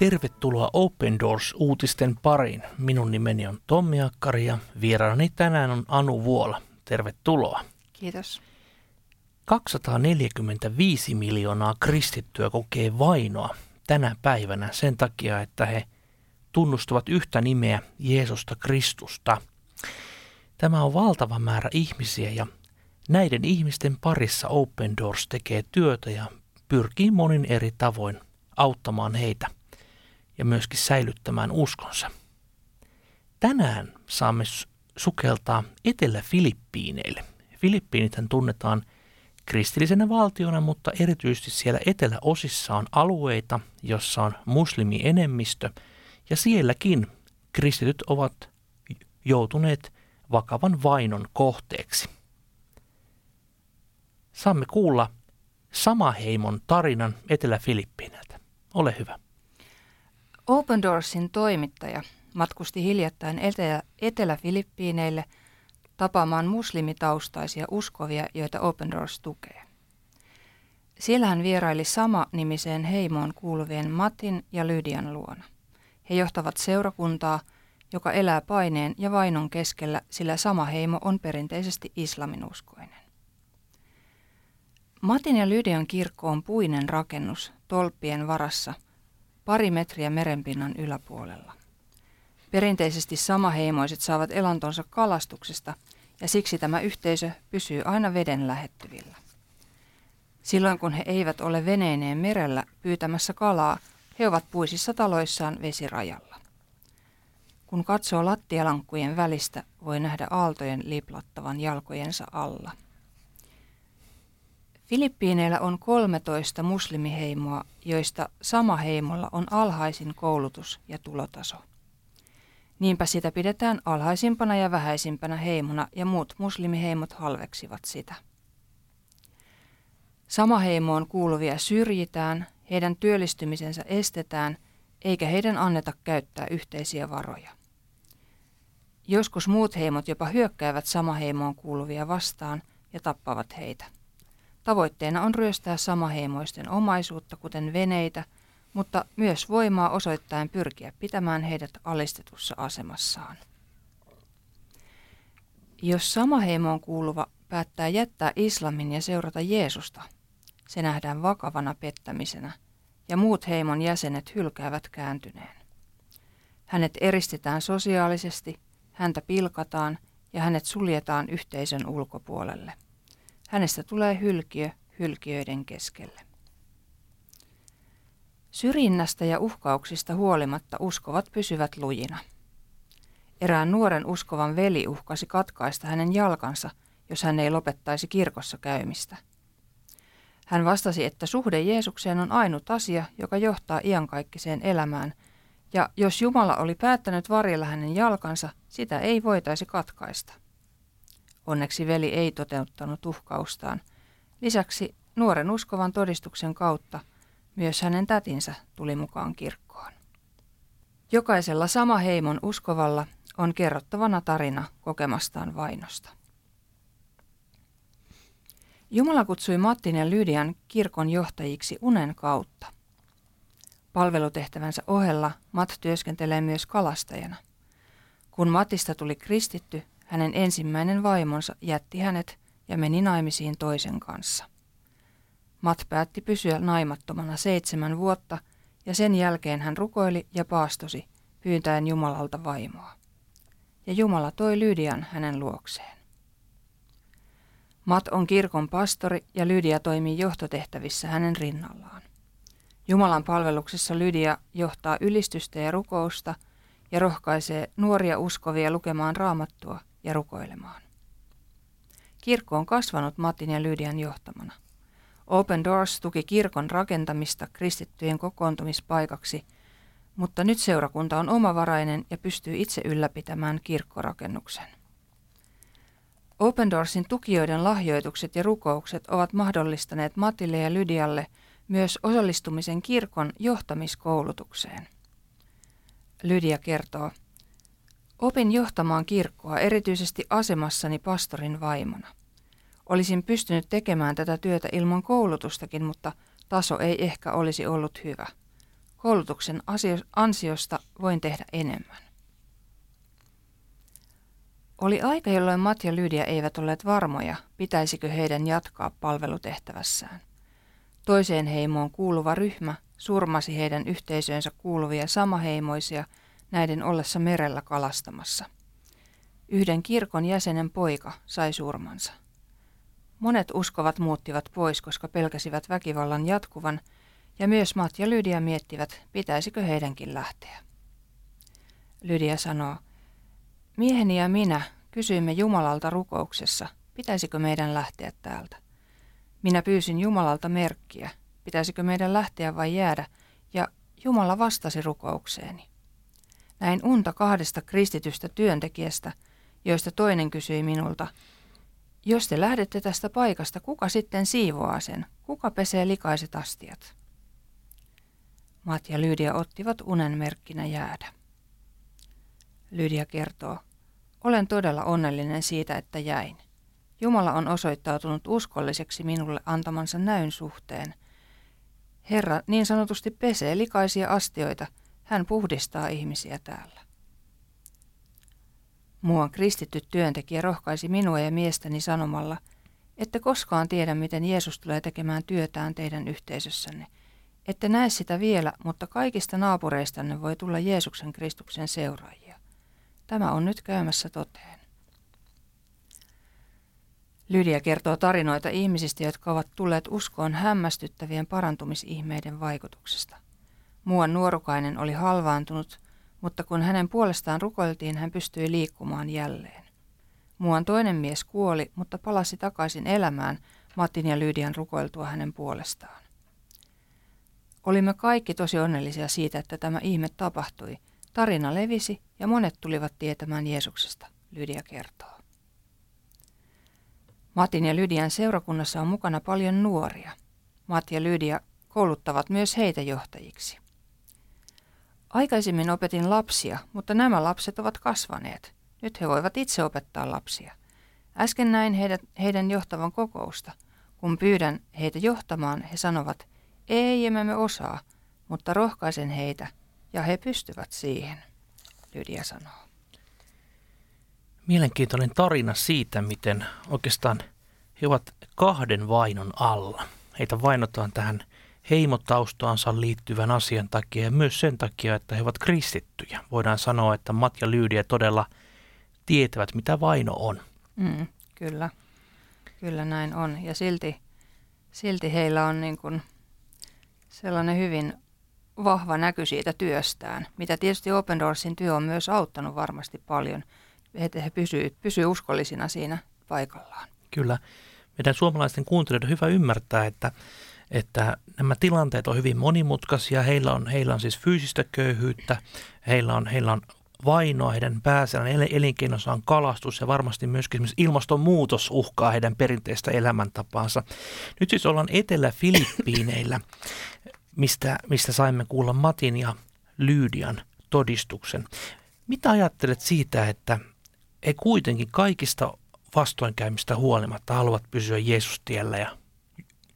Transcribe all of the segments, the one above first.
Tervetuloa Open Doors-uutisten pariin. Minun nimeni on Tommi Akkari ja vieraani tänään on Anu Vuola. Tervetuloa. Kiitos. 245 miljoonaa kristittyä kokee vainoa tänä päivänä sen takia, että he tunnustavat yhtä nimeä Jeesusta Kristusta. Tämä on valtava määrä ihmisiä ja näiden ihmisten parissa Open Doors tekee työtä ja pyrkii monin eri tavoin auttamaan heitä ja myöskin säilyttämään uskonsa. Tänään saamme sukeltaa Etelä-Filippiineille. Filippiinithän tunnetaan kristillisenä valtiona, mutta erityisesti siellä eteläosissa on alueita, jossa on muslimienemmistö, ja sielläkin kristityt ovat joutuneet vakavan vainon kohteeksi. Saamme kuulla Samaheimon tarinan Etelä-Filippiineiltä. Ole hyvä. Open Doorsin toimittaja matkusti hiljattain Etelä-Filippiineille tapaamaan muslimitaustaisia uskovia, joita Open Doors tukee. Siellä hän vieraili sama-nimiseen heimoon kuuluvien Matin ja Lydian luona. He johtavat seurakuntaa, joka elää paineen ja vainon keskellä, sillä sama heimo on perinteisesti islaminuskoinen. Matin ja Lydian kirkko on puinen rakennus tolppien varassa pari metriä merenpinnan yläpuolella. Perinteisesti samaheimoiset saavat elantonsa kalastuksesta ja siksi tämä yhteisö pysyy aina veden lähettyvillä. Silloin kun he eivät ole veneineen merellä pyytämässä kalaa, he ovat puisissa taloissaan vesirajalla. Kun katsoo lattialankkujen välistä, voi nähdä aaltojen liplattavan jalkojensa alla. Filippiineillä on 13 muslimiheimoa, joista sama heimolla on alhaisin koulutus ja tulotaso. Niinpä sitä pidetään alhaisimpana ja vähäisimpänä heimona ja muut muslimiheimot halveksivat sitä. Sama heimoon kuuluvia syrjitään, heidän työllistymisensä estetään, eikä heidän anneta käyttää yhteisiä varoja. Joskus muut heimot jopa hyökkäävät sama heimoon kuuluvia vastaan ja tappavat heitä. Tavoitteena on ryöstää samaheimoisten omaisuutta, kuten veneitä, mutta myös voimaa osoittaen pyrkiä pitämään heidät alistetussa asemassaan. Jos samaheimoon kuuluva päättää jättää islamin ja seurata Jeesusta, se nähdään vakavana pettämisenä ja muut heimon jäsenet hylkäävät kääntyneen. Hänet eristetään sosiaalisesti, häntä pilkataan ja hänet suljetaan yhteisön ulkopuolelle. Hänestä tulee hylkiö hylkiöiden keskelle. Syrjinnästä ja uhkauksista huolimatta uskovat pysyvät lujina. Erään nuoren uskovan veli uhkasi katkaista hänen jalkansa, jos hän ei lopettaisi kirkossa käymistä. Hän vastasi, että suhde Jeesukseen on ainut asia, joka johtaa iankaikkiseen elämään, ja jos Jumala oli päättänyt varjella hänen jalkansa, sitä ei voitaisi katkaista. Onneksi veli ei toteuttanut uhkaustaan. Lisäksi nuoren uskovan todistuksen kautta myös hänen tätinsä tuli mukaan kirkkoon. Jokaisella sama heimon uskovalla on kerrottavana tarina kokemastaan vainosta. Jumala kutsui Mattin ja Lydian kirkon johtajiksi unen kautta. Palvelutehtävänsä ohella Matt työskentelee myös kalastajana. Kun Matista tuli kristitty, hänen ensimmäinen vaimonsa jätti hänet ja meni naimisiin toisen kanssa. Mat päätti pysyä naimattomana seitsemän vuotta ja sen jälkeen hän rukoili ja paastosi pyyntäen Jumalalta vaimoa. Ja Jumala toi Lydian hänen luokseen. Mat on kirkon pastori ja Lydia toimii johtotehtävissä hänen rinnallaan. Jumalan palveluksessa Lydia johtaa ylistystä ja rukousta ja rohkaisee nuoria uskovia lukemaan raamattua ja rukoilemaan. Kirkko on kasvanut Matin ja Lydian johtamana. Open Doors tuki kirkon rakentamista kristittyjen kokoontumispaikaksi, mutta nyt seurakunta on omavarainen ja pystyy itse ylläpitämään kirkkorakennuksen. Open Doorsin tukijoiden lahjoitukset ja rukoukset ovat mahdollistaneet Matille ja Lydialle myös osallistumisen kirkon johtamiskoulutukseen. Lydia kertoo, Opin johtamaan kirkkoa erityisesti asemassani pastorin vaimona. Olisin pystynyt tekemään tätä työtä ilman koulutustakin, mutta taso ei ehkä olisi ollut hyvä. Koulutuksen ansiosta voin tehdä enemmän. Oli aika, jolloin Mat ja Lydia eivät olleet varmoja, pitäisikö heidän jatkaa palvelutehtävässään. Toiseen heimoon kuuluva ryhmä surmasi heidän yhteisöönsä kuuluvia samaheimoisia näiden ollessa merellä kalastamassa. Yhden kirkon jäsenen poika sai surmansa. Monet uskovat muuttivat pois, koska pelkäsivät väkivallan jatkuvan, ja myös Mat ja Lydia miettivät, pitäisikö heidänkin lähteä. Lydia sanoo, Mieheni ja minä kysyimme Jumalalta rukouksessa, pitäisikö meidän lähteä täältä. Minä pyysin Jumalalta merkkiä, pitäisikö meidän lähteä vai jäädä, ja Jumala vastasi rukoukseeni. Näin unta kahdesta kristitystä työntekijästä, joista toinen kysyi minulta, jos te lähdette tästä paikasta, kuka sitten siivoaa sen? Kuka pesee likaiset astiat? Mat ja Lydia ottivat unen merkkinä jäädä. Lydia kertoo, olen todella onnellinen siitä, että jäin. Jumala on osoittautunut uskolliseksi minulle antamansa näyn suhteen. Herra niin sanotusti pesee likaisia astioita, hän puhdistaa ihmisiä täällä. Muuan kristitty työntekijä rohkaisi minua ja miestäni sanomalla, että koskaan tiedä, miten Jeesus tulee tekemään työtään teidän yhteisössänne. Ette näe sitä vielä, mutta kaikista naapureistanne voi tulla Jeesuksen Kristuksen seuraajia. Tämä on nyt käymässä toteen. Lydia kertoo tarinoita ihmisistä, jotka ovat tulleet uskoon hämmästyttävien parantumisihmeiden vaikutuksesta. Muuan nuorukainen oli halvaantunut – mutta kun hänen puolestaan rukoiltiin, hän pystyi liikkumaan jälleen. Muuan toinen mies kuoli, mutta palasi takaisin elämään Matin ja Lydian rukoiltua hänen puolestaan. Olimme kaikki tosi onnellisia siitä, että tämä ihme tapahtui. Tarina levisi ja monet tulivat tietämään Jeesuksesta, Lydia kertoo. Matin ja Lydian seurakunnassa on mukana paljon nuoria. Matti ja Lydia kouluttavat myös heitä johtajiksi. Aikaisemmin opetin lapsia, mutta nämä lapset ovat kasvaneet. Nyt he voivat itse opettaa lapsia. Äsken näin heidät, heidän johtavan kokousta. Kun pyydän heitä johtamaan, he sanovat, ei emme me osaa, mutta rohkaisen heitä, ja he pystyvät siihen, Lydia sanoo. Mielenkiintoinen tarina siitä, miten oikeastaan he ovat kahden vainon alla. Heitä vainotaan tähän heimotaustaansa liittyvän asian takia ja myös sen takia, että he ovat kristittyjä. Voidaan sanoa, että Mat ja Lyydia todella tietävät, mitä vaino on. Mm, kyllä, kyllä näin on. Ja silti, silti heillä on niin kuin sellainen hyvin vahva näky siitä työstään, mitä tietysti Open Doorsin työ on myös auttanut varmasti paljon, että he pysyvät pysyy uskollisina siinä paikallaan. Kyllä. Meidän suomalaisten kuuntelijoiden on hyvä ymmärtää, että että nämä tilanteet on hyvin monimutkaisia. Heillä on, heillä on siis fyysistä köyhyyttä, heillä on, heillä on vainoa, heidän pääsellään elinkeinonsa on kalastus ja varmasti myöskin ilmastonmuutos uhkaa heidän perinteistä elämäntapaansa. Nyt siis ollaan Etelä-Filippiineillä, mistä, mistä saimme kuulla Matin ja Lyydian todistuksen. Mitä ajattelet siitä, että he kuitenkin kaikista vastoinkäymistä huolimatta haluavat pysyä Jeesustiellä ja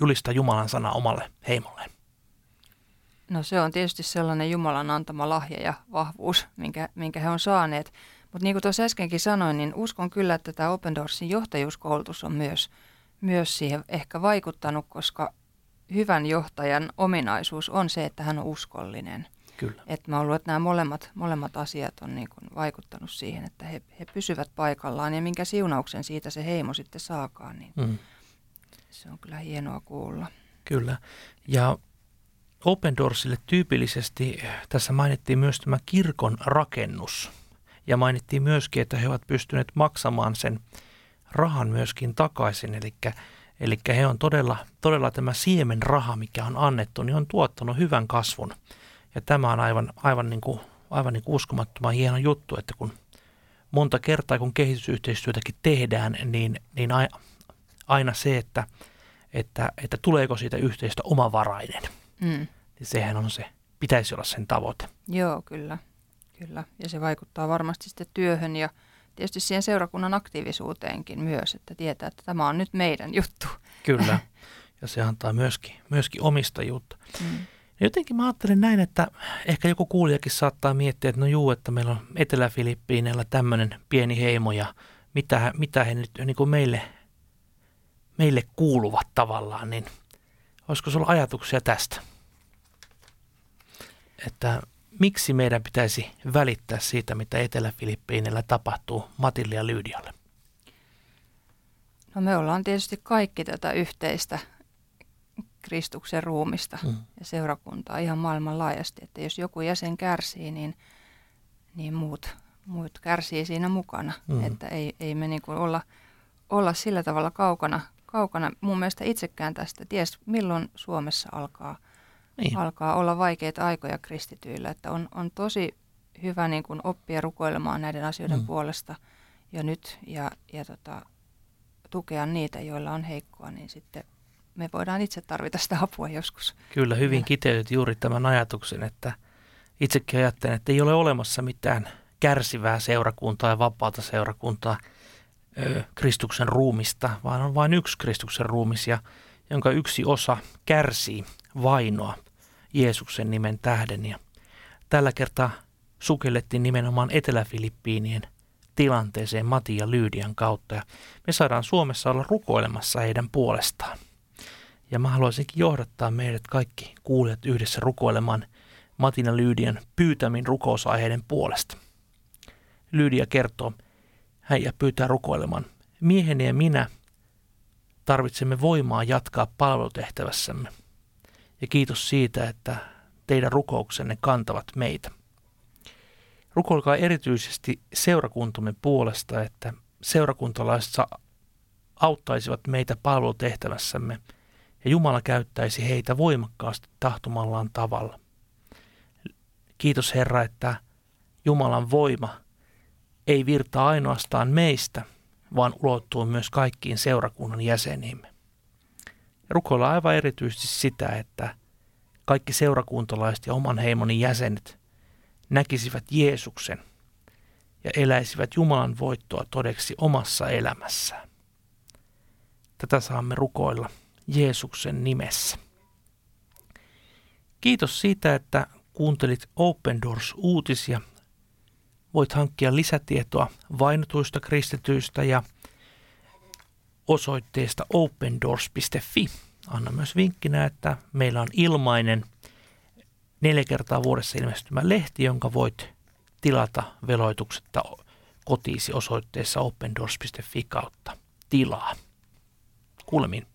julistaa Jumalan sana omalle heimolleen? No se on tietysti sellainen Jumalan antama lahja ja vahvuus, minkä, minkä he on saaneet. Mutta niin kuin tuossa äskenkin sanoin, niin uskon kyllä, että tämä Open Doorsin johtajuuskoulutus on myös, myös siihen ehkä vaikuttanut, koska hyvän johtajan ominaisuus on se, että hän on uskollinen. Kyllä. Et mä luulen, että nämä molemmat, molemmat asiat on niin kuin vaikuttanut siihen, että he, he pysyvät paikallaan ja minkä siunauksen siitä se heimo sitten saakaan, niin mm. Se on kyllä hienoa kuulla. Kyllä. Ja Open Doorsille tyypillisesti tässä mainittiin myös tämä kirkon rakennus. Ja mainittiin myöskin, että he ovat pystyneet maksamaan sen rahan myöskin takaisin. Eli, eli he on todella, todella tämä siemen raha, mikä on annettu, niin on tuottanut hyvän kasvun. Ja tämä on aivan, aivan, niin kuin, aivan niin kuin uskomattoman hieno juttu, että kun monta kertaa kun kehitysyhteistyötäkin tehdään, niin, niin aina se, että, että, että tuleeko siitä yhteistä omavarainen. Mm. Niin sehän on se, pitäisi olla sen tavoite. Joo, kyllä. kyllä. Ja se vaikuttaa varmasti sitten työhön ja tietysti siihen seurakunnan aktiivisuuteenkin myös, että tietää, että tämä on nyt meidän juttu. Kyllä. Ja se antaa myöskin, myöskin omistajuutta. Mm. Jotenkin mä ajattelen näin, että ehkä joku kuulijakin saattaa miettiä, että no juu, että meillä on Etelä-Filippiineillä tämmöinen pieni heimo ja mitä, mitä he nyt niin kuin meille, meille kuuluvat tavallaan, niin olisiko sulla ajatuksia tästä? Että miksi meidän pitäisi välittää siitä, mitä Etelä-Filippiineillä tapahtuu Matille ja Lyydialle? No me ollaan tietysti kaikki tätä yhteistä Kristuksen ruumista mm. ja seurakuntaa ihan maailmanlaajasti. Että jos joku jäsen kärsii, niin, niin muut, muut kärsii siinä mukana. Mm. Että ei, ei me niin olla, olla sillä tavalla kaukana, kaukana mun mielestä itsekään tästä. Ties milloin Suomessa alkaa, niin. alkaa olla vaikeita aikoja kristityillä. Että on, on tosi hyvä niin kuin oppia rukoilemaan näiden asioiden mm. puolesta jo nyt ja, ja tota, tukea niitä, joilla on heikkoa, niin sitten me voidaan itse tarvita sitä apua joskus. Kyllä, hyvin kiteytyt juuri tämän ajatuksen, että itsekin ajattelen, että ei ole olemassa mitään kärsivää seurakuntaa ja vapaata seurakuntaa Kristuksen ruumista, vaan on vain yksi Kristuksen ruumis, ja, jonka yksi osa kärsii vainoa Jeesuksen nimen tähden. Ja tällä kertaa sukellettiin nimenomaan Etelä-Filippiinien tilanteeseen Mati ja Lyydian kautta, ja me saadaan Suomessa olla rukoilemassa heidän puolestaan. Ja mä haluaisinkin johdattaa meidät kaikki kuulijat yhdessä rukoilemaan Matina Lyydian pyytämin rukousaiheiden puolesta. Lyydia kertoo, hän ja pyytää rukoilemaan. Mieheni ja minä tarvitsemme voimaa jatkaa palvelutehtävässämme. Ja kiitos siitä, että teidän rukouksenne kantavat meitä. Rukoilkaa erityisesti seurakuntamme puolesta, että seurakuntalaiset auttaisivat meitä palvelutehtävässämme – ja Jumala käyttäisi heitä voimakkaasti tahtomallaan tavalla. Kiitos Herra, että Jumalan voima ei virtaa ainoastaan meistä, vaan ulottuu myös kaikkiin seurakunnan jäseniimme. Rukoillaan aivan erityisesti sitä, että kaikki seurakuntalaiset ja oman heimoni jäsenet näkisivät Jeesuksen ja eläisivät Jumalan voittoa todeksi omassa elämässään. Tätä saamme rukoilla Jeesuksen nimessä. Kiitos siitä, että kuuntelit Open Doors-uutisia. Voit hankkia lisätietoa vainotuista kristityistä ja osoitteesta opendoors.fi. Anna myös vinkkinä, että meillä on ilmainen neljä kertaa vuodessa ilmestymä lehti, jonka voit tilata veloituksetta kotiisi osoitteessa opendoors.fi kautta tilaa. Kuulemiin.